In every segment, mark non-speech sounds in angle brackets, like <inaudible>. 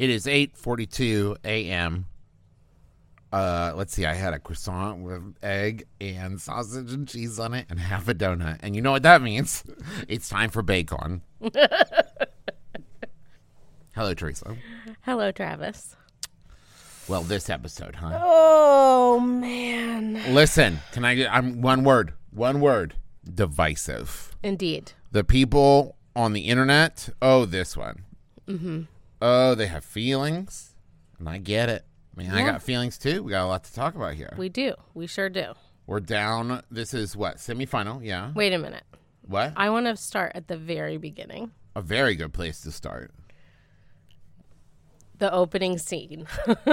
It is 8:42 a.m. Uh, let's see. I had a croissant with egg and sausage and cheese on it, and half a donut. And you know what that means? <laughs> It's time for bacon. <laughs> Hello, Teresa. Hello, Travis. Well, this episode, huh? Oh man. Listen, can I get? I'm one word. One word. Divisive. Indeed. The people on the internet. Oh, this one. Mm-hmm. Oh, they have feelings, and I get it. I mean, I got feelings too. We got a lot to talk about here. We do. We sure do. We're down. This is what semifinal. Yeah. Wait a minute. What? I want to start at the very beginning. A very good place to start. The opening scene. <laughs>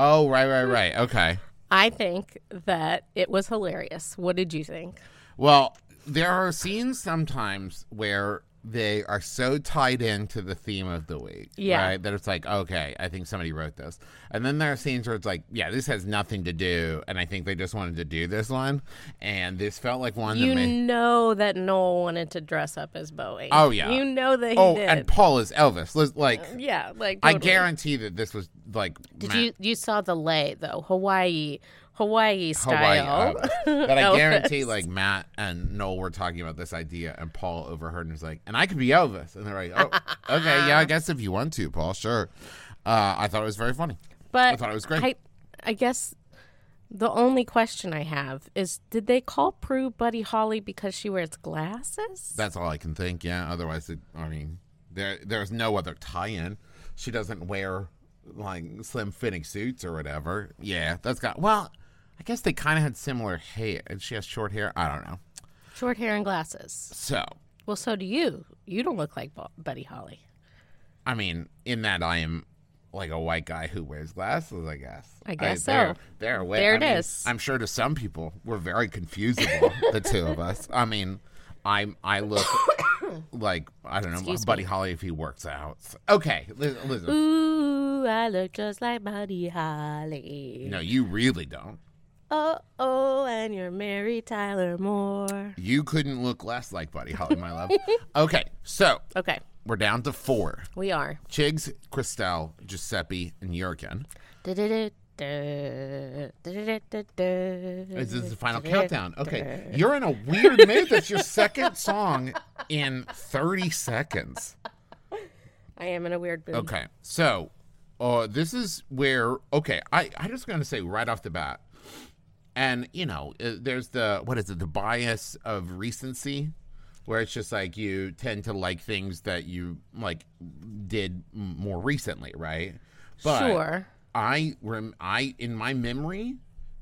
Oh, right, right, right. Okay. I think that it was hilarious. What did you think? Well, there are scenes sometimes where they are so tied into the theme of the week, Yeah. right? That it's like, okay, I think somebody wrote this, and then there are scenes where it's like, yeah, this has nothing to do, and I think they just wanted to do this one, and this felt like one You that made. know that Noel wanted to dress up as Bowie. Oh, yeah. You know that he Oh, did. and Paul is Elvis. Like, uh, yeah, like I guarantee that this was like. Did ma- you you saw the lei though? Hawaii Hawaii Hawaii style. Elvis. <laughs> That I guarantee, like Matt and Noel were talking about this idea, and Paul overheard and was like, "And I could be Elvis," and they're like, "Oh, okay, yeah, I <laughs> guess if you want to, Paul, sure." Uh, I thought it was very funny. But I thought it was great. I, I guess the only question I have is: Did they call Prue Buddy Holly because she wears glasses? That's all I can think. Yeah. Otherwise, it, I mean, there there's no other tie-in. She doesn't wear like slim fitting suits or whatever. Yeah, that's got. Well, I guess they kind of had similar hair, and she has short hair. I don't know. Short hair and glasses. So, Well, so do you. You don't look like Buddy Holly. I mean, in that I am like a white guy who wears glasses. I guess. I guess so. There, there, There I it mean, is. I'm sure to some people we're very confusable, <laughs> the two of us. I mean, I'm I look <coughs> like I don't know Excuse Buddy me. Holly if he works out. Okay, listen. Ooh, I look just like Buddy Holly. No, you really don't. Oh, oh, and you're Mary Tyler Moore. You couldn't look less like Buddy Holly, my love. <laughs> Okay, so Okay, we're down to four: we are. Chigs, Crystelle, Giuseppe, and Jurgen. This is the final countdown. Okay, you're in a weird mood. That's your second <laughs> song in 30 seconds. I am in a weird mood. Okay, so uh, this is where okay, I I just gonna say right off the bat, and you know, uh, there's the what is it, the bias of recency, where it's just like you tend to like things that you like did more recently, right? But Sure. I rem I in my memory,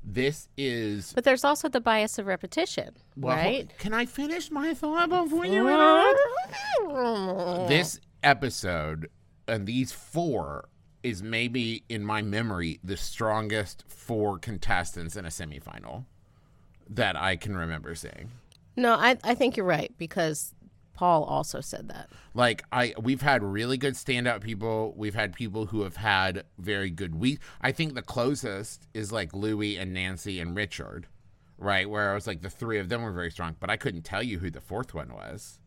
this is But there's also the bias of repetition, well, right? Can I finish my thought before you <laughs> interrupt? this episode and these four is maybe in my memory the strongest four contestants in a semifinal that I can remember seeing. No, I, I think you're right because Paul also said that. Like I we've had really good standout people. We've had people who have had very good week. I think the closest is like Louis and Nancy and Richard. Right? Where I was like the three of them were very strong, but I couldn't tell you who the fourth one was.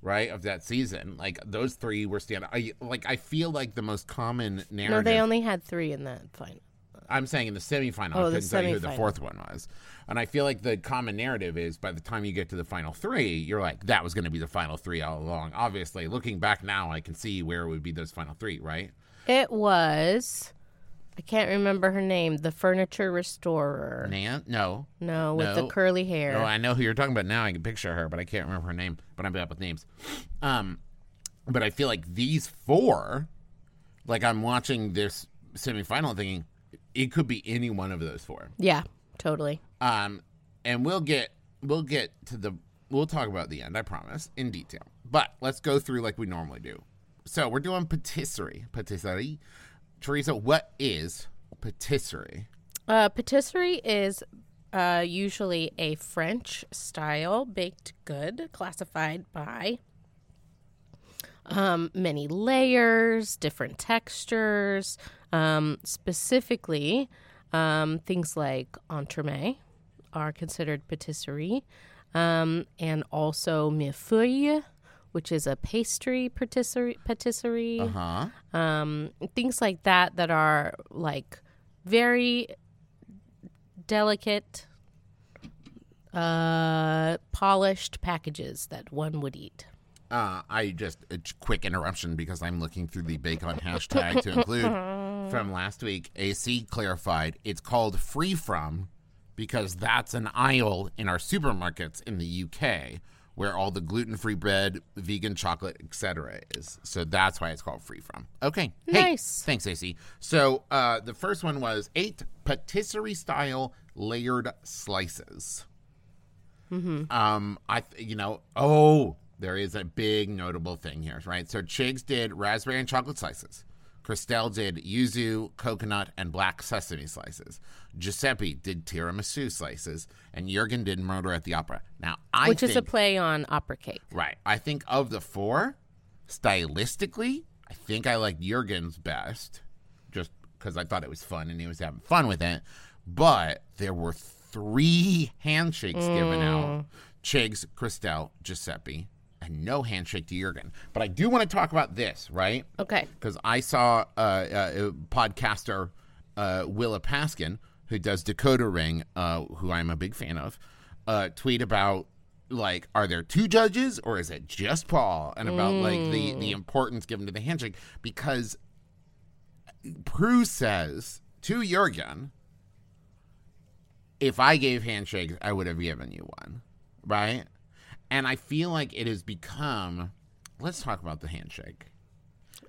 Right? Of that season. Like those three were standout. I like I feel like the most common narrative No, they only had three in that final. I'm saying in the semifinal, Oh, I couldn't tell you who the fourth one was. And I feel like the common narrative is by the time you get to the final three, you're like, that was going to be the final three all along. Obviously, looking back now, I can see where it would be those final three, right? It was, I can't remember her name, the furniture restorer. Nan? No. No, with the curly hair. No, I know who you're talking about now. I can picture her, but I can't remember her name. But I'm bad with names. Um, but I feel like these four, like I'm watching this semifinal thinking, it could be any one of those four. yeah, totally. Um, and we'll get we'll get to the we'll talk about the end, I promise, in detail. But let's go through like we normally do. So we're doing patisserie. Patisserie. Teresa, what is patisserie? Uh, patisserie is uh, usually a French style baked good classified by um, many layers, different textures, um, specifically um, things like entremet are considered patisserie, um, and also mille millefeuille, which is a pastry patisserie, patisserie Uh huh. um, things like that that are like very delicate, uh, polished packages that one would eat. Uh, I just a quick interruption because I'm looking through the bacon hashtag to include <laughs> from last week. AC clarified it's called free from because that's an aisle in our supermarkets in the UK where all the gluten-free bread, vegan chocolate, etc. is. So that's why it's called free from. Okay. Hey, Nice. Thanks, AC. So uh, the first one was eight patisserie style layered slices. Mm-hmm. Um, I th- you know, oh, there is a big notable thing here, right? So Chigs did raspberry and chocolate slices. Crystelle did yuzu, coconut, and black sesame slices. Giuseppe did tiramisu slices, and Jurgen did Murder at the Opera. Now, I which think, is a play on opera cake. right. I think of the four, stylistically, I think I like Jurgen's best, just because I thought it was fun and he was having fun with it. But there were three handshakes given out: mm. Chigs, Crystelle, Giuseppe, and no handshake to Jurgen. But I do want to talk about this, right? Okay. because I saw uh, uh, podcaster uh, Willa Paskin, who does Decoder Ring, uh, who I'm a big fan of, uh, tweet about like, are there two judges or is it just Paul? And about like the the importance given to the handshake because Prue says to Jurgen, if I gave handshakes, I would have given you one, right? And I feel like it has become. Let's talk about the handshake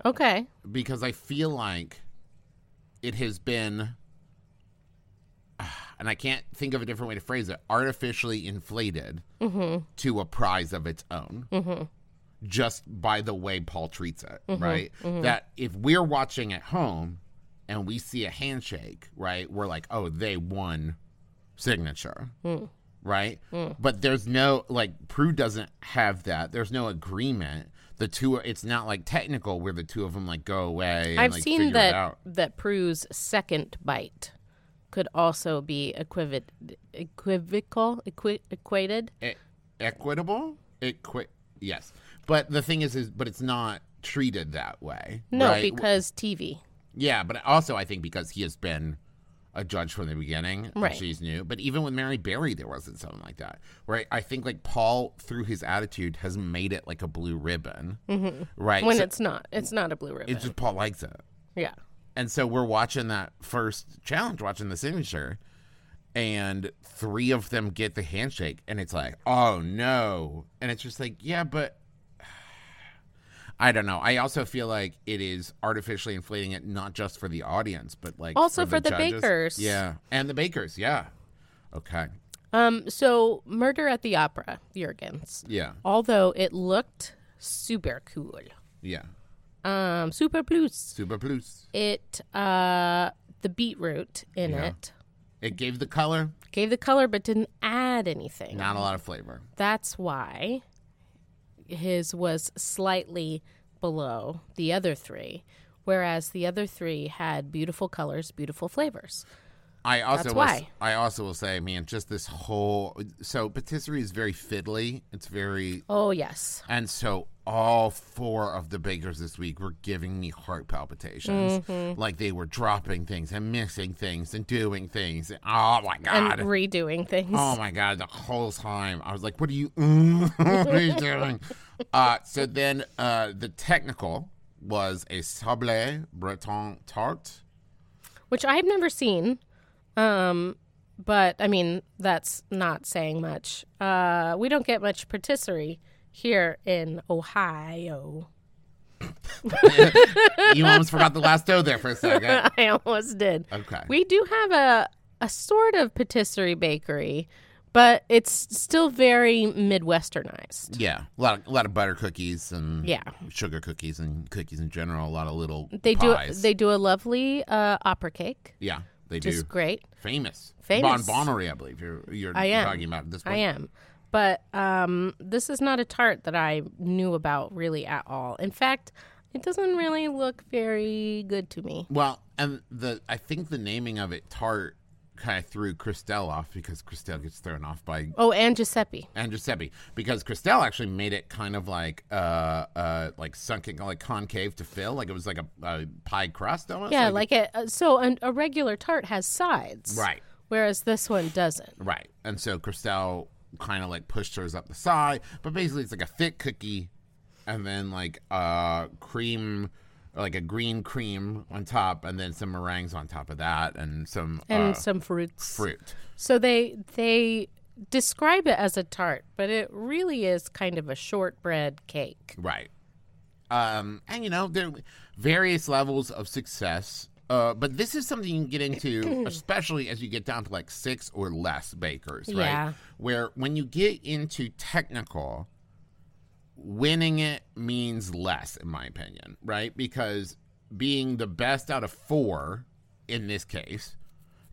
Okay. because I feel like it has been, ah, and I can't think of a different way to phrase it, artificially inflated mm-hmm. to a prize of its own. Mm-hmm. Just by the way Paul treats it, mm-hmm. right? That if we're watching at home and we see a handshake, right, we're like, oh, they won signature, hmm. Right? Mm. But there's no, like, Prue doesn't have that. There's no agreement. The two, it's not like technical where the two of them like go away. And, I've like, seen that that Prue's second bite could also be equiv- equivocal, equi- equated. E- equitable. Equi- yes, but the thing is, is but it's not treated that way. No, right? because TV. yeah, but also I think because he has been a judge from the beginning, Right. she's new. But even with Mary Berry, there wasn't something like that. Right? I think like Paul, through his attitude, has made it like a blue ribbon. Mm-hmm. Right? When So it's not, it's not a blue ribbon. it's just Paul likes it. yeah. And so we're watching that first challenge, watching the signature, and three of them get the handshake, and it's like, oh no. And it's just like, yeah, but I don't know. I also feel like it is artificially inflating it, not just for the audience, but like Also for the judges. bakers. Yeah. And the bakers, yeah. Okay. Um. So, Murder at the Opera, Jurgens. Yeah. Although it looked super cool, Yeah. um, super plus. Super plus. It uh, the beetroot in Yeah. it It gave the color, gave the color, but didn't add anything. not a lot of flavor. That's why his was slightly below the other three, whereas the other three had beautiful colors, beautiful flavors. I also That's will, why. I also will say, man, just this whole so patisserie is very fiddly. It's very Oh yes, and so all four of the bakers this week were giving me heart palpitations. Mm-hmm. Like they were dropping things and missing things and doing things. Oh my god. and redoing things. Oh my god! The whole time I was like, "What are you? <laughs> what are you doing?" Uh, so then uh, the technical was a sablé breton tart. which I've never seen. Um, but I mean, that's not saying much. Uh, we don't get much patisserie here in Ohio. <laughs> You almost forgot the last O there for a second. <laughs> I almost did. Okay. We do have a a sort of patisserie bakery, but it's still very midwesternized. Yeah, a lot of a lot of butter cookies and Yeah. sugar cookies and cookies in general. A lot of little They pies. do they do a lovely uh, opera cake, yeah, they which do. is great. Famous, Famous. BonBonerie, I believe you're you're I am. talking about at this point. I am. But um, this is not a tart that I knew about really at all. In fact, it doesn't really look very good to me. Well, and the I think the naming of it tart kind of threw Crystelle off because Crystelle gets thrown off by Oh, and Giuseppe. and Giuseppe because Crystelle actually made it kind of like uh uh like sunken like concave to fill like it was like a, a pie crust almost Yeah, like a uh, so an, a regular tart has sides, right Whereas this one doesn't. right and so Crystelle kind of like pushed hers up the side but basically it's like a thick cookie and then like uh cream like a green cream on top and then some meringues on top of that and some And uh, some fruits. fruit So they they describe it as a tart, but it really is kind of a shortbread cake. Right. Um, and you know, there are various levels of success. Uh, but this is something you can get into, <clears throat> especially as you get down to like six or less bakers, right? Yeah. Where when you get into technical, winning it means less, in my opinion, right? Because being the best out of four in this case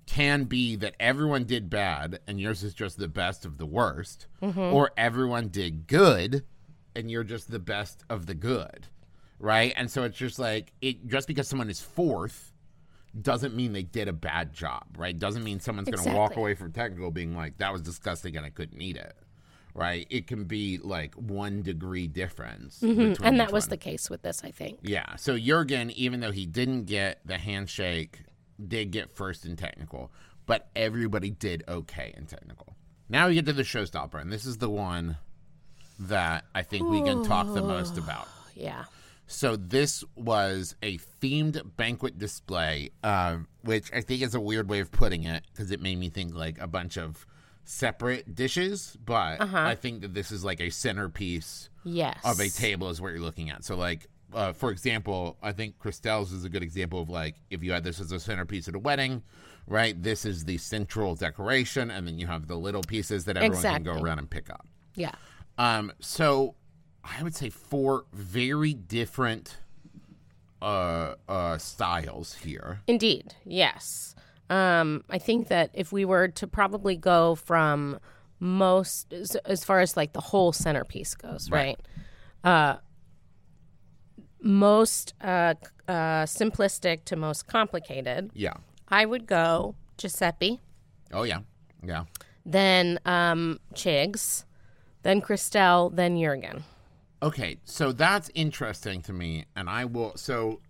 can be that everyone did bad and yours is just the best of the worst, or everyone did good and you're just the best of the good, right? And so it's just like it just because someone is fourth doesn't mean they did a bad job, right? Doesn't mean someone's going to walk away from technical being like that was disgusting and I couldn't eat it. Right? It can be like one degree difference. Mm-hmm. between And that was the case with this, I think. Yeah. So Jurgen, even though he didn't get the handshake, did get first in technical, but everybody did okay in technical. Now we get to the showstopper, and this is the one that I think we can talk the most <sighs> about. Yeah. So this was a themed banquet display, uh, which I think is a weird way of putting it because it made me think like a bunch of separate dishes, but I think that this is like a centerpiece Yes. of a table is what you're looking at. So, like, uh, for example, I think Crystelle's is a good example of like if you had this as a centerpiece at a wedding, right? This is the central decoration, and then you have the little pieces that everyone can go around and pick up. Yeah. Um, so I would say four very different uh uh styles here. Indeed, yes. Um, I think that if we were to probably go from most, as, as far as like the whole centerpiece goes, right? Uh, most uh, uh, simplistic to most complicated, Yeah. I would go Giuseppe, Oh yeah. Yeah. then um, Chigs, then Crystelle, then Jurgen. Okay, so that's interesting to me, and I will. So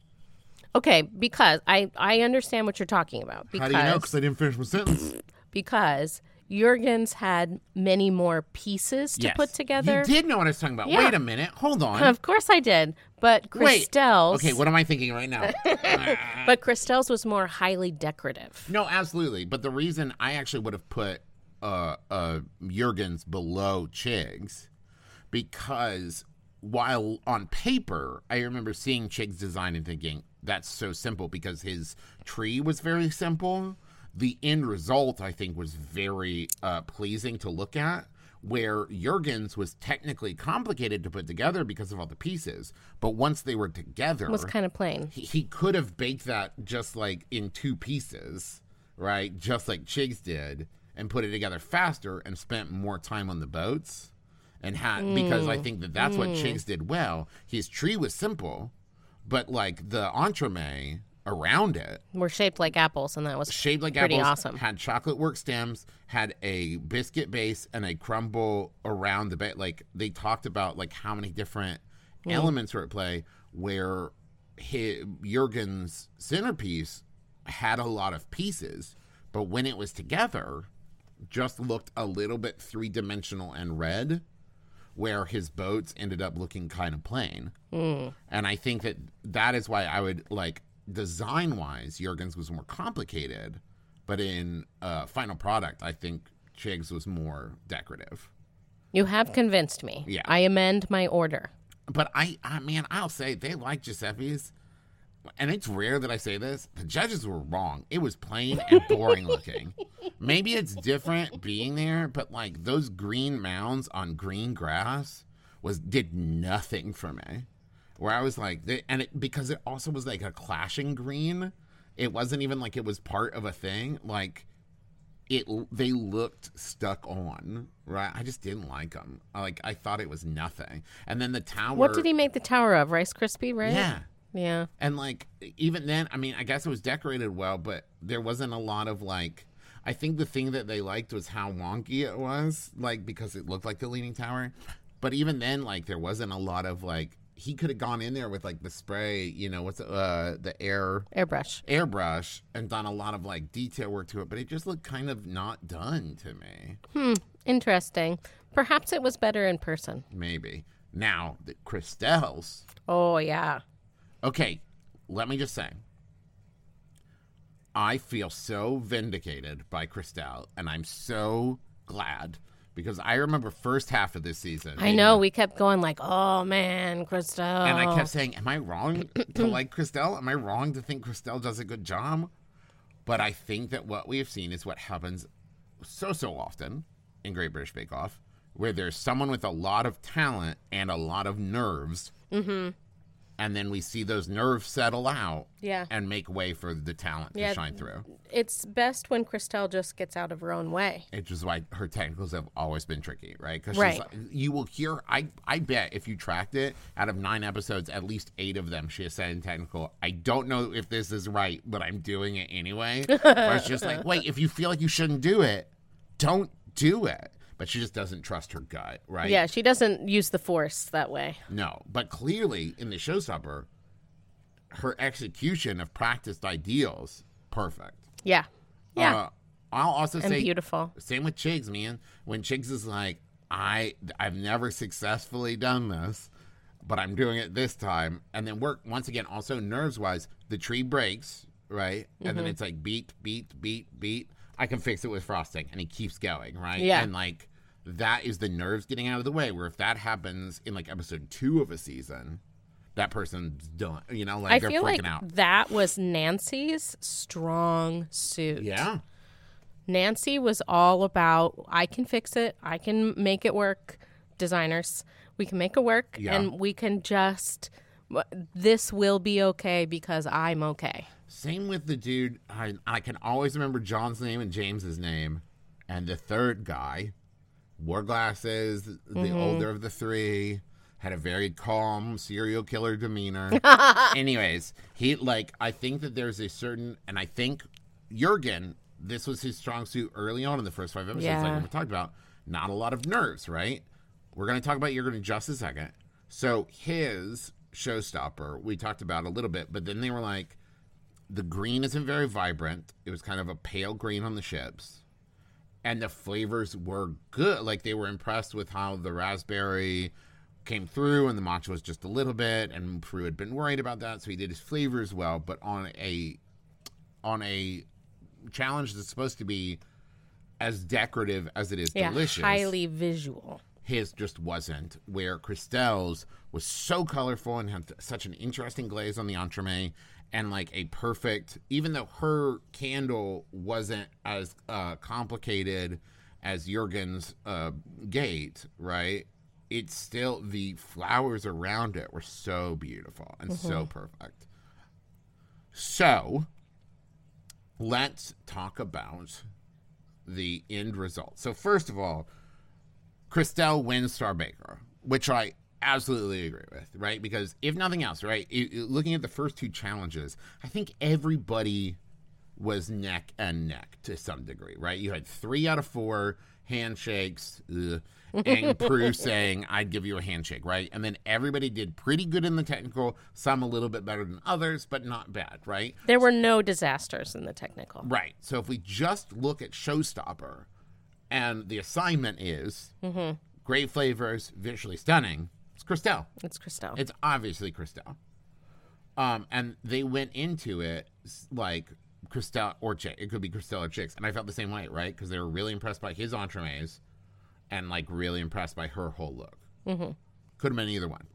Okay, because I I understand what you're talking about. Because how do you know? Because I didn't finish my sentence. <clears throat> because Jurgen's had many more pieces to Yes. put together. You did know what I was talking about. Yeah. Wait a minute. Hold on. Of course I did. But Wait. Okay, what am I thinking right now? <laughs> but Crystelle's was more highly decorative. no, absolutely. But the reason I actually would have put uh, uh, Jurgen's below Chig's because while on paper, I remember seeing Chig's design and thinking that's so simple because his tree was very simple. The end result, I think, was very uh, pleasing to look at. Where Jurgen's was technically complicated to put together because of all the pieces, but once they were together, It was kind of plain. he, he could have baked that just like in two pieces, right? Just like Chigs did, and put it together faster and spent more time on the boats. And had because I mm. think that that's what mm. Chigs did well. His tree was simple, but like the entremet around it Were shaped like apples and that was shaped like Pretty apples, awesome. had chocolate work stems, had a biscuit base and a crumble around the base. Like they talked about like how many different mm. elements were at play. Where his, Jurgen's centerpiece had a lot of pieces, but when it was together, just looked a little bit three dimensional and red. Where his boats ended up looking kind of plain. And I think that that is why I would like design wise, Jurgen's was more complicated, but in uh, final product, I think Chig's was more decorative. You have convinced me. Yeah. I amend my order. But I, I man, I'll say they like Giuseppe's, and it's rare that I say this. The judges were wrong. It was plain and boring looking. Maybe it's different being there, but like those green mounds on green grass was did nothing for me. Where I was like, they, and it because it also was like a clashing green. It wasn't even like it was part of a thing. Like it, they looked stuck on. Right, I just didn't like them. Like I thought it was nothing. And then the tower. What did he make the tower of? Rice crispy, right? Yeah. Yeah. And like even then, I mean, I guess it was decorated well, but there wasn't a lot of like I think the thing that they liked was how wonky it was, like because it looked like the Leaning Tower. But even then, like there wasn't a lot of like he could have gone in there with like the spray, you know, what's uh the air Airbrush. airbrush and done a lot of like detail work to it, but it just looked kind of not done to me. Hmm, interesting. Perhaps it was better in person. Maybe now the Crystelle's Oh yeah. Okay, let me just say. I feel so vindicated by Crystelle, and I'm so glad because I remember first half of this season. I know. We kept going like, oh man, Crystelle. And I kept saying, Am I wrong to like Crystelle? Am I wrong to think Crystelle does a good job? But I think that what we have seen is what happens so, so often in Great British Bake Off, where there's someone with a lot of talent and a lot of nerves. Mm-hmm. And then we see those nerves settle out Yeah. and make way for the talent to shine through. It's best when Crystelle just gets out of her own way. Which is why her technicals have always been tricky, right? Because Right. you will hear. I I bet if you tracked it, out of nine episodes, at least eight of them she has said in technical. I don't know if this is right, but I'm doing it anyway. <laughs> Where it's just like, wait, if you feel like you shouldn't do it, don't do it. But she just doesn't trust her gut, right? Yeah, she doesn't use the force that way. No, but clearly in the showstopper, her execution of practiced ideals perfect. Yeah. Yeah. Uh, I'll also and say beautiful. Same with Chigs, man. When Chigs is like, I I've never successfully done this, but I'm doing it this time, and then work once again. Also, nerves wise, the tree breaks, right, and Mm-hmm. then it's like beat, beat, beat, beat. I can fix it with frosting, and he keeps going, right? Yeah. and like that is the nerves getting out of the way. Where if that happens in like episode two of a season, that person's done. You know, like I they're feel freaking like out. that was Nancy's strong suit. Yeah, Nancy was all about I can fix it, I can make it work. Designers, we can make it work, Yeah. and we can just. This will be okay because I'm okay. Same with the dude. I, I can always remember John's name and James's name, and the third guy wore glasses. The Mm-hmm. older of the three had a very calm serial killer demeanor. <laughs> Anyways, he like I think that there's a certain, and I think Jurgen. This was his strong suit early on in the first five episodes, Yeah. like we talked about. Not a lot of nerves, right? We're going to talk about Jurgen in just a second. So his showstopper, we talked about a little bit, but then they were like, the green isn't very vibrant. It was kind of a pale green on the ships. And the flavors were good. Like they were impressed with how the raspberry came through and the matcha was just a little bit and Prue had been worried about that, so he did his flavors well, but on a on a challenge that's supposed to be as decorative as it is Yeah, delicious highly visual. his just wasn't. Where Crystelle's was so colorful and had such an interesting glaze on the entremet, and like a perfect. Even though her candle wasn't as uh, complicated as Jurgen's uh, gate, right? It's still the flowers around it were so beautiful and so perfect. So, let's talk about the end result. So, first of all, Crystelle wins Star Baker, which I absolutely agree with, right? Because if nothing else, right, i- i- looking at the first two challenges, I think everybody was neck and neck to some degree, right? You had three out of four handshakes, ugh, and Prue <laughs> saying, I'd give you a handshake, right? And then everybody did pretty good in the technical, some a little bit better than others, but not bad, right? There were no disasters in the technical. Right. So if we just look at Showstopper, and the assignment is mm-hmm. great flavors, visually stunning, Crystelle. It's Crystelle. It's obviously Crystelle. Um, and they went into it like Crystelle or Chick. It could be Crystelle or Chigs. And I felt the same way, right? Because they were really impressed by his entremets and like really impressed by her whole look. Mm-hmm. Could have been either one.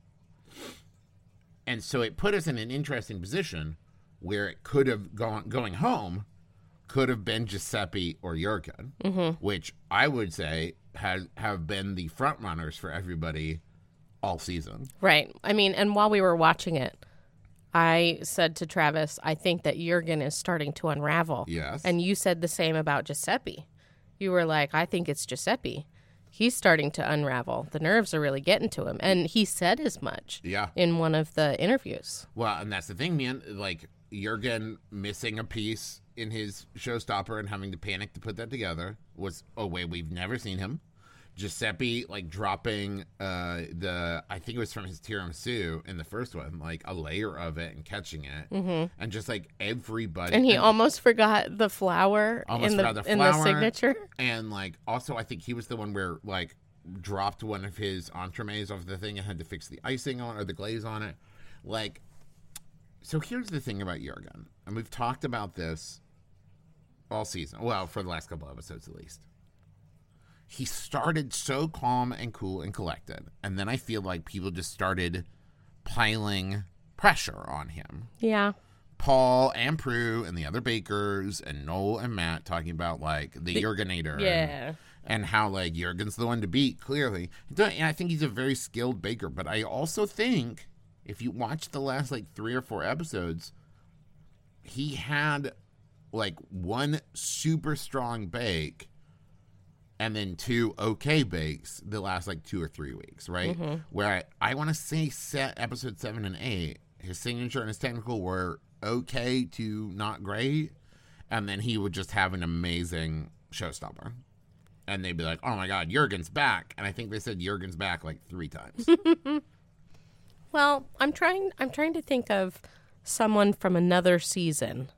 And so it put us in an interesting position where it could have gone going home could have been Giuseppe or Jurgen, which I would say had have been the front runners for everybody all season. Right. I mean, and while we were watching it, I said to Travis, I think that Jurgen is starting to unravel. Yes. And you said the same about Giuseppe. You were like, I think it's Giuseppe. He's starting to unravel. The nerves are really getting to him. And he said as much Yeah. in one of the interviews. Well, and that's the thing, man. Like Jurgen missing a piece in his showstopper and having to panic to put that together was a way we've never seen him. Giuseppe like dropping uh the I think it was from his tiramisu in the first one, like a layer of it and catching it, mm-hmm. and just like everybody. And he almost forgot the flour Almost in the, forgot the in the signature. <laughs> and like also I think he was the one where like dropped one of his entremets off the thing and had to fix the icing on or the glaze on it. Like, so here's the thing about Jurgen, and we've talked about this all season. Well, for the last couple episodes at least. He started so calm and cool and collected, and then I feel like people just started piling pressure on him. Yeah. Paul and Prue and the other bakers and Noel and Matt talking about like the, Jurgenator. and- Yeah. and how like Jurgen's the one to beat, clearly. And I think he's a very skilled baker, but I also think if you watch the last like three or four episodes, he had like one super strong bake and then two okay bakes the last like two or three weeks, right? Mm-hmm. Where I, I want to say set episode seven and eight, his signature and his technical were okay to not great, and then he would just have an amazing showstopper. And they'd be like, "Oh my God, Jurgen's back!" And I think they said Jurgen's back like three times. <laughs> Well, I'm trying. I'm trying to think of someone from another season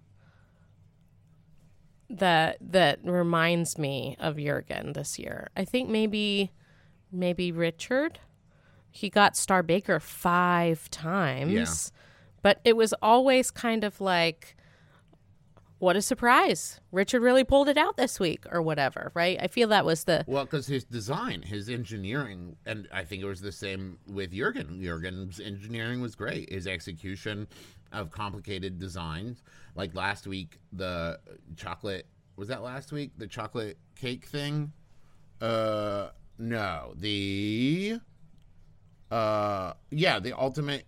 that that reminds me of Jurgen this year. I think maybe maybe Richard. He got Star Baker five times, but it was always kind of like, "What a surprise! Richard really pulled it out this week," or whatever. Right? I feel that was the Well, because his design, his engineering, and I think it was the same with Jurgen. Jurgen's engineering was great. His execution of complicated designs, like last week, the chocolate was that last week the chocolate cake thing. Uh, no, the uh, yeah, the ultimate.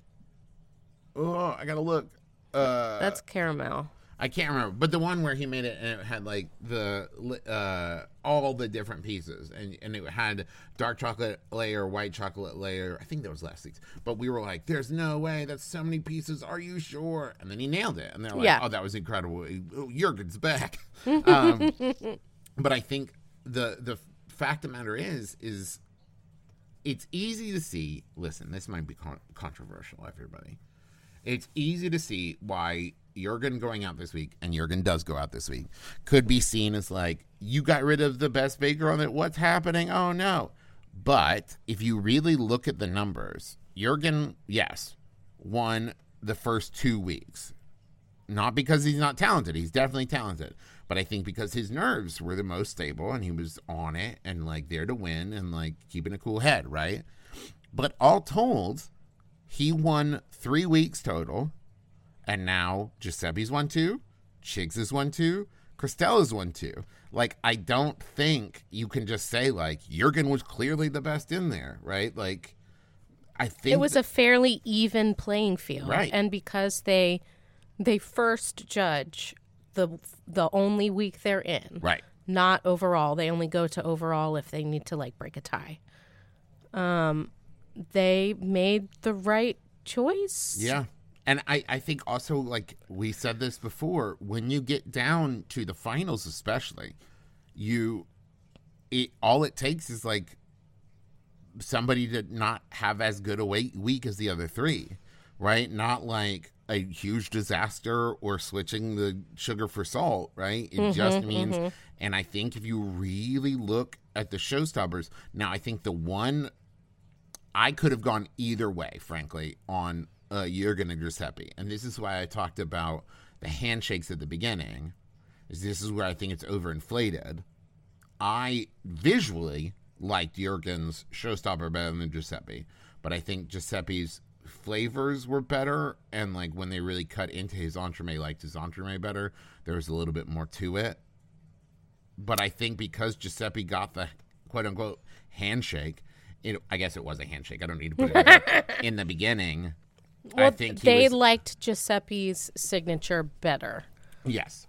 Oh, I gotta look. Uh, that's caramel. I can't remember, but the one where he made it and it had like the uh, all the different pieces, and and it had dark chocolate layer, white chocolate layer. I think that was last week's, but we were like, "There's no way, that's so many pieces. Are you sure?" And then he nailed it, and they're like, Yeah. "Oh, that was incredible. Jurgen's back." <laughs> um, but I think the the fact of the matter is is it's easy to see. Listen, this might be con- controversial, everybody. It's easy to see why Jurgen going out this week, and Jurgen does go out this week, could be seen as like, you got rid of the best baker on it. What's happening? Oh no. But if you really look at the numbers, Jurgen, yes, won the first two weeks. Not because he's not talented. He's definitely talented. But I think because his nerves were the most stable and he was on it and like there to win and like keeping a cool head, right? But all told, he won three weeks total. And now Giuseppe's 1 two, Chigs is one two, Christella's one two. Like, I don't think you can just say, like, Jurgen was clearly the best in there, right? Like, I think it was a fairly even playing field Right. and because they they first judge the the only week they're in right. not overall they only go to overall if they need to like break a tie um they made the right choice Yeah. And I, I think also, like we said this before, when you get down to the finals, especially, you, it all it takes is like somebody to not have as good a week, week as the other three, right? Not like a huge disaster or switching the sugar for salt, right? It mm-hmm, just means, mm-hmm. and I think if you really look at the showstoppers, now I think the one I could have gone either way, frankly, on uh, Jurgen and Giuseppe. And this is why I talked about the handshakes at the beginning. Is this is where I think it's overinflated. I visually liked Jurgen's showstopper better than Giuseppe, but I think Giuseppe's flavors were better, and like when they really cut into his entremet, liked his entremet better. There was a little bit more to it. But I think because Giuseppe got the quote unquote handshake, it, I guess it was a handshake. I don't need to put it in, <laughs> in the beginning. I well, think he they was, liked giuseppe's signature better yes.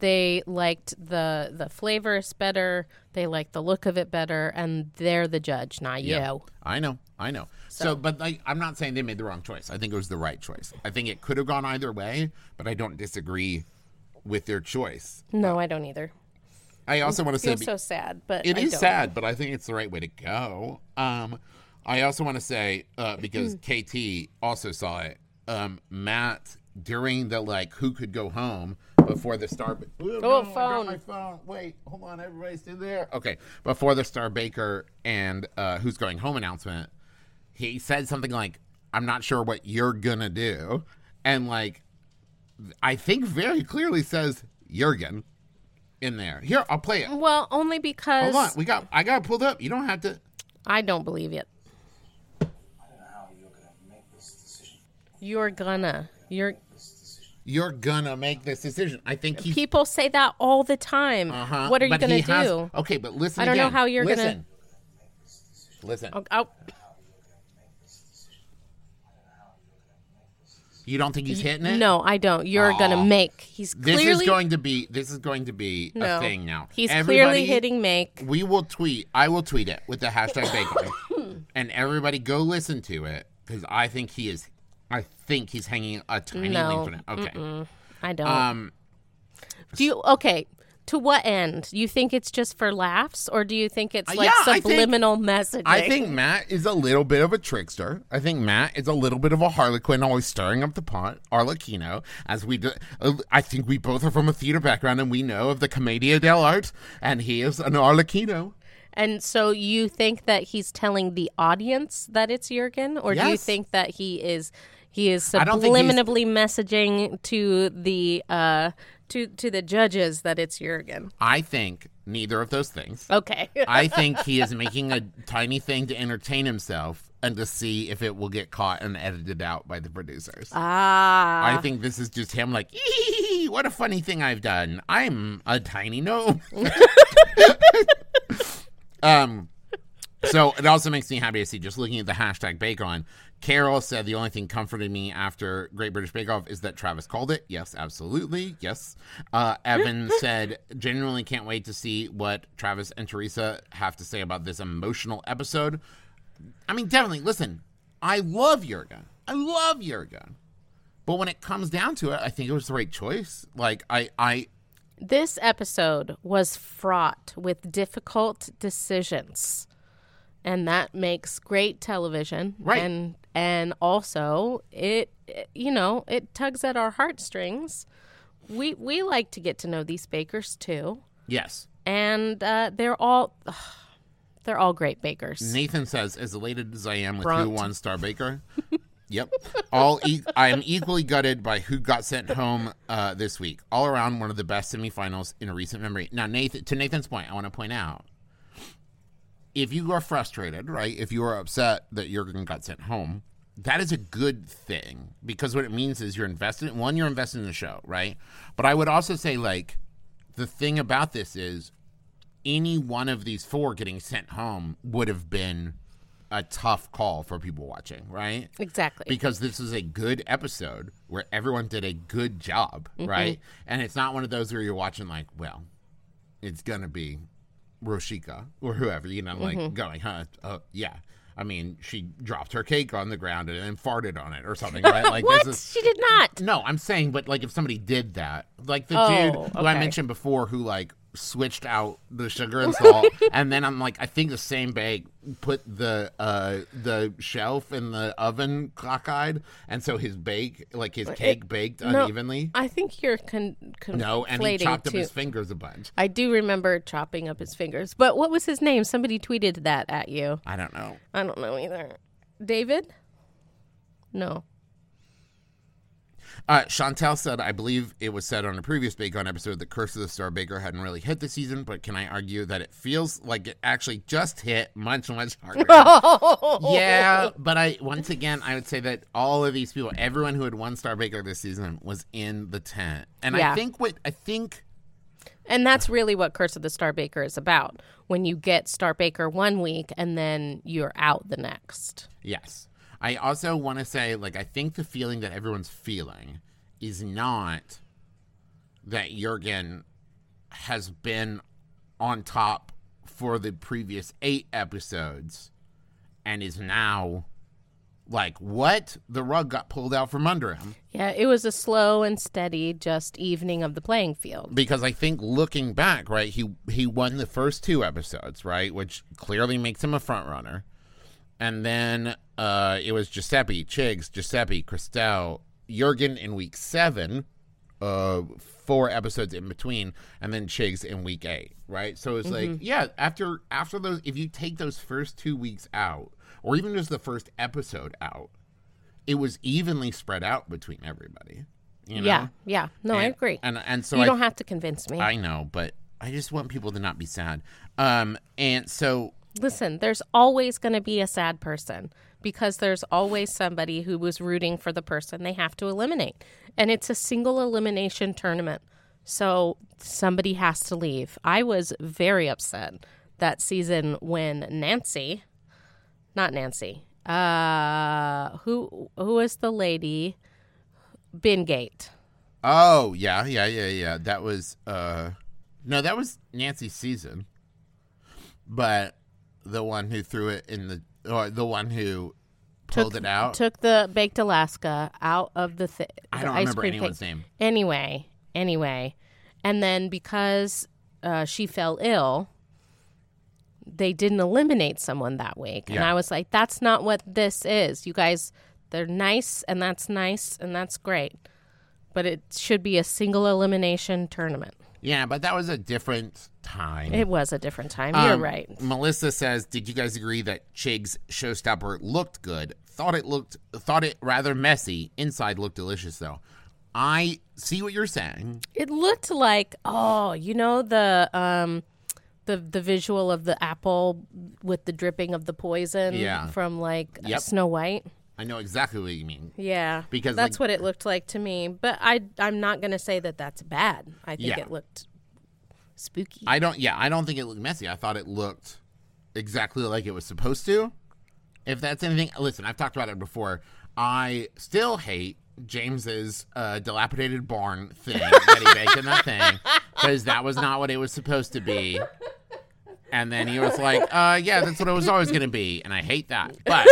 they liked the the flavors better they liked the look of it better and they're the judge not Yeah. you I know, I know. So, but like, I'm not saying they made the wrong choice. I think it was the right choice. I think it could have gone either way, but I don't disagree with their choice. No, I don't either. I also want to say feel so sad, but it I is don't. sad, but I think it's the right way to go. Um, I also want to say uh, because Hmm. KT also saw it. Um, Matt during the like who could go home before the star. Ooh, no, I dropped phone. my phone. Wait, hold on, everybody, stay there. Okay, before the Star Baker and uh, who's going home announcement, he said something like, "I'm not sure what you're gonna do," and like, I think very clearly says Jurgen in there. Here, I'll play it. Well, only because Hold on, we got. I got it pulled up. You don't have to. I don't believe it. You're gonna. You're. You're gonna make this decision. I think he's. People say that all the time. uh-huh, What are you but gonna he has- do? okay, but listen. I don't know how you're gonna- listen. Listen. Oh, oh, You don't think he's hitting it? no, I don't. You're Aw. gonna make. He's clearly. This is going to be. This is going to be no. a thing now. He's Everybody- clearly hitting make. We will tweet. I will tweet it with the hashtag bacon, <coughs> and everybody go listen to it because I think he is. I think he's hanging a tiny No. link from it. Okay. I don't. Um. do you? Okay. To what end? You think it's just for laughs, or do you think it's like Uh, yeah, subliminal messaging? I think Matt is a little bit of a trickster. I think Matt is a little bit of a harlequin, always stirring up the pot. Arlecchino, as we do. uh, I think we both are from a theater background, and we know of the Commedia dell'arte, and he is an Arlecchino. And so you think that he's telling the audience that it's Jurgen, or do you think that he is he is I don't think he's- subliminally messaging to the uh to to the judges that it's Jurgen? I think neither of those things. Okay. I <laughs> think he is making a tiny thing to entertain himself and to see if it will get caught and edited out by the producers. ah. I think this is just him like, what a funny thing I've done. I'm a tiny gnome. <laughs> <laughs> um, so it also makes me happy to see just looking at the hashtag Bake On. Carol said the only thing comforting me after Great British Bake Off is that Travis called it. Yes, absolutely. Yes. Uh, Evan <laughs> said, genuinely can't wait to see what Travis and Teresa have to say about this emotional episode. I mean, definitely, listen, I love Jurgen. I love Jurgen. But when it comes down to it, I think it was the right choice. Like I, I This episode was fraught with difficult decisions. And that makes great television. Right. And and also it, you know, it tugs at our heartstrings. We we like to get to know these bakers too. yes. And uh, they're all they're all great bakers. Nathan says, as elated as I am with Brunt. who won Star Baker. <laughs> yep. All e- I am equally gutted by who got sent home uh, this week. All around, one of the best semifinals in recent memory. Now, Nathan, to Nathan's point, I want to point out if you are frustrated, right? If you are upset that Jurgen got sent home, that is a good thing because what it means is you're invested. One, you're invested in the show, right? But I would also say, like, the thing about this is any one of these four getting sent home would have been a tough call for people watching, right? Exactly. Because this is a good episode where everyone did a good job, mm-hmm. right? And it's not one of those where you're watching like, well, it's gonna be Rochica or whoever, you know, like going, huh? Uh, yeah. I mean, she dropped her cake on the ground and then farted on it or something, <laughs> right? Like what? is she did not. no, I'm saying, but like if somebody did that, like the Oh, dude who I mentioned before, who like switched out the sugar and <laughs> salt, and then I'm like, I think the same bag put the uh the shelf in the oven cockeyed, and so his bake, like his cake, baked no, unevenly. I think you're con- conflating No, and he chopped up his fingers a bunch. I do remember chopping up his fingers. But what was his name? Somebody tweeted that at you. I don't know. I don't know either. David? No. Uh, Chantel said, I believe it was said on a previous Bake On episode that Curse of the Star Baker hadn't really hit the season, but can I argue that it feels like it actually just hit much, much harder? <laughs> yeah, but I once again I would say that all of these people, everyone who had won Star Baker this season, was in the tent, and I think what I think And that's really what Curse of the Star Baker is about. When you get Star Baker one week and then you're out the next. yes, I also want to say like I think the feeling that everyone's feeling is not that Jurgen has been on top for the previous eight episodes and is now Like what? The rug got pulled out from under him. Yeah, it was a slow and steady just evening of the playing field. Because I think looking back, right, he he won the first two episodes, right, which clearly makes him a front runner. And then uh, it was Giuseppe, Chigs, Giuseppe, Crystelle, Jurgen in week seven, uh, four episodes in between, and then Chigs in week eight, right? So it's mm-hmm. like, yeah, after after those, if you take those first two weeks out, or even just the first episode out, it was evenly spread out between everybody. You know? Yeah, yeah. No, and, I agree. And and so you I, don't have to convince me. I know, but I just want people to not be sad. Um, and so listen, there's always going to be a sad person because there's always somebody who was rooting for the person they have to eliminate. And it's a single elimination tournament. So somebody has to leave. I was very upset that season when Nancy, not Nancy, uh, who who was the lady? Bingate. Oh yeah, yeah, yeah, yeah. That was uh, no, that was Nancy's season. But the one who threw it in the or the one who pulled took, it out took the baked Alaska out of the, th- I don't remember anyone's name. Anyway, anyway, and then because uh, she fell ill, they didn't eliminate someone that week, yeah. and I was like, "That's not what this is. You guys, they're nice, and that's nice, and that's great, but it should be a single elimination tournament." Yeah, but that was a different time. It was a different time. You're um, right. Melissa says, "Did you guys agree that Chig's showstopper looked good? Thought it looked thought it rather messy. Inside looked delicious though." I see what you're saying. It looked like, oh, you know the um the the visual of the apple with the dripping of the poison yeah. from like yep. Snow White. I know exactly what you mean. Yeah, because that's like, what it looked like to me. But I, I'm not going to say that that's bad. I think yeah. it looked spooky. I don't. Yeah, I don't think it looked messy. I thought it looked exactly like it was supposed to. If that's anything, listen. I've talked about it before. I still hate James's uh, dilapidated barn thing that he baked in that thing <laughs> because that was not what it was supposed to be. And then he was like, uh, "Yeah, that's what it was always going to be," and I hate that. But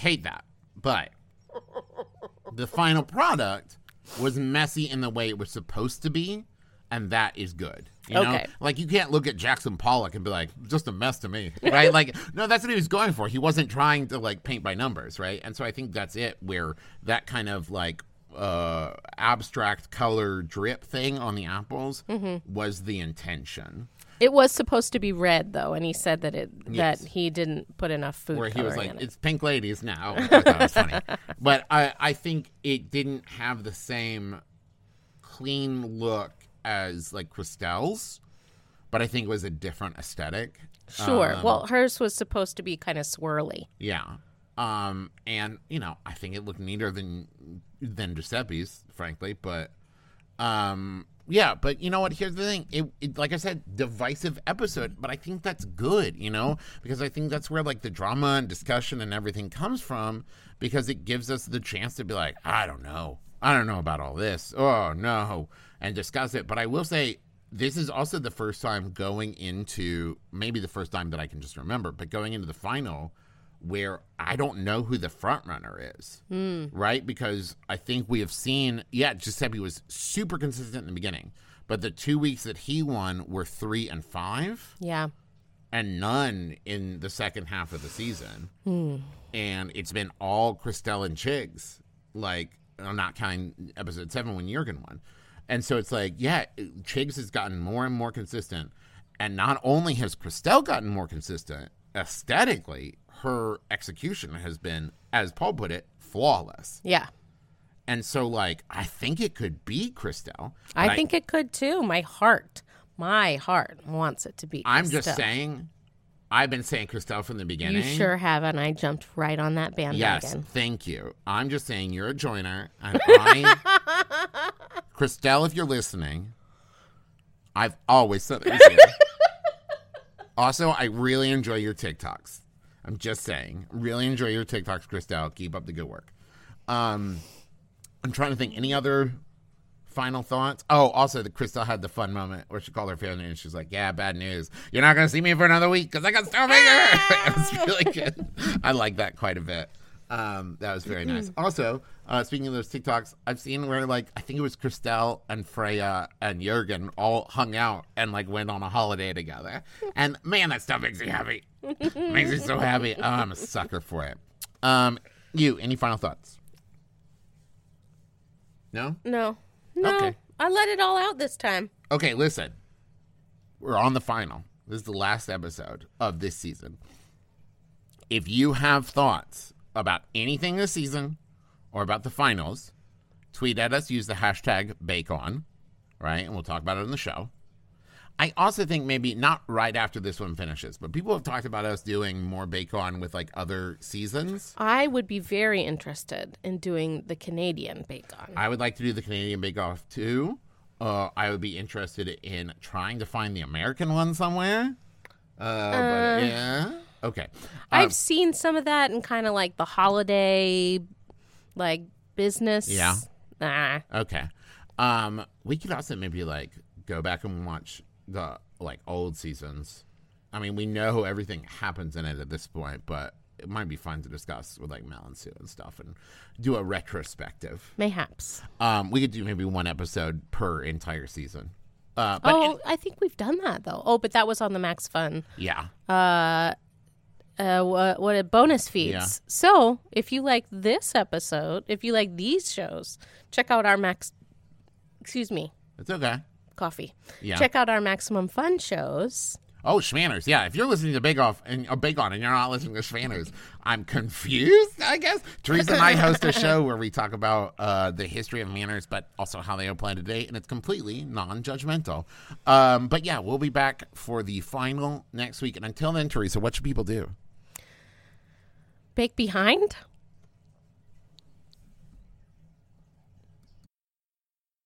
hate that. But the final product was messy in the way it was supposed to be, and that is good. You know? Okay. Like you can't look at Jackson Pollock and be like, just a mess to me. <laughs> Right? like, no, that's what he was going for. He wasn't trying to like paint by numbers, right? And so I think that's it where that kind of like uh abstract color drip thing on the apples mm-hmm. was the intention. It was supposed to be red though, and he said that it yes. that he didn't put enough food. Where he was like, it. "It's pink ladies now." funny, <laughs> but I I think it didn't have the same clean look as like Crystelle's, but I think it was a different aesthetic. Sure. Um, well, hers was supposed to be kind of swirly. Yeah. Um, and you know, I think it looked neater than than Giuseppe's, frankly, but um, yeah, but you know what? Here's the thing. It, it, like I said, divisive episode, but I think that's good, you know, because I think that's where like the drama and discussion and everything comes from because it gives us the chance to be like, I don't know. I don't know about all this. Oh, no, and discuss it. But I will say this is also the first time going into maybe the first time that I can just remember, but going into the final where I don't know who the front runner is, mm. right? Because I think we have seen, yeah, Giuseppe was super consistent in the beginning, but the two weeks that he won were three and five. Yeah. And none in the second half of the season. Mm. And it's been all Crystelle and Chigs, like, I'm not counting episode seven when Jurgen won. And so it's like, yeah, Chigs has gotten more and more consistent. And not only has Crystelle gotten more consistent aesthetically, her execution has been, as Paul put it, flawless. Yeah. And so, like, I think it could be Crystelle. I think I, it could too. My heart, my heart wants it to be. I'm just saying. I've been saying Crystelle from the beginning. You sure have, and I jumped right on that bandwagon. Yes, thank you. I'm just saying you're a joiner, and I, <laughs> Crystelle, if you're listening, I've always said it. <laughs> also, I really enjoy your TikToks. I'm just saying. Really enjoy your TikToks, Crystelle. Keep up the good work. Um, I'm trying to think any other final thoughts. Oh, also, the Crystelle had the fun moment where she called her family and she's like, "Yeah, bad news. You're not to see me for another week because I got Starbaker." <laughs> it was really good. I like that quite a bit. Um, that was very nice. Also, uh, speaking of those TikToks, I've seen where like I think it was Crystelle and Freya and Jurgen all hung out and like went on a holiday together. <laughs> And man, that stuff makes me happy. makes me so happy. Oh, <laughs> I'm a sucker for it. Um, you, any final thoughts? No. No. No. Okay. I let it all out this time. Okay, listen. We're on the final. This is the last episode of this season. If you have thoughts about anything this season or about the finals, tweet at us, use the hashtag BakeOn, right? And we'll talk about it in the show. I also think maybe not right after this one finishes, but people have talked about us doing more bacon with like other seasons. I would be very interested in doing the Canadian bacon. I would like to do the Canadian Bake Off too. Uh, I would be interested in trying to find the American one somewhere. Uh, but yeah. Okay. Um, I've seen some of that in kind of like the holiday, like business. Yeah. Nah. Okay. Um, we could also maybe like go back and watch the like old seasons. I mean, we know everything happens in it at this point, but it might be fun to discuss with like Mel and Sue and stuff and do a retrospective. Mayhaps. Um, we could do maybe one episode per entire season. Uh, but oh, I think we've done that though. Oh, but that was on the Max Fun. yeah. Uh, uh, what, what a bonus feeds. Yeah. So if you like this episode, if you like these shows, check out our Max. Excuse me, It's okay. coffee. Yeah. Check out our Maximum Fun shows. Oh, Shmanners. Yeah, if you're listening to Bake Off and or Bake On and you're not listening to Shmanners, I'm confused, I guess. Teresa and I host a show where we talk about uh, the history of manners, but also how they apply today, and it's completely non judgmental. Um, but yeah, we'll be back for the final next week. And until then, Teresa, what should people do? Bake behind.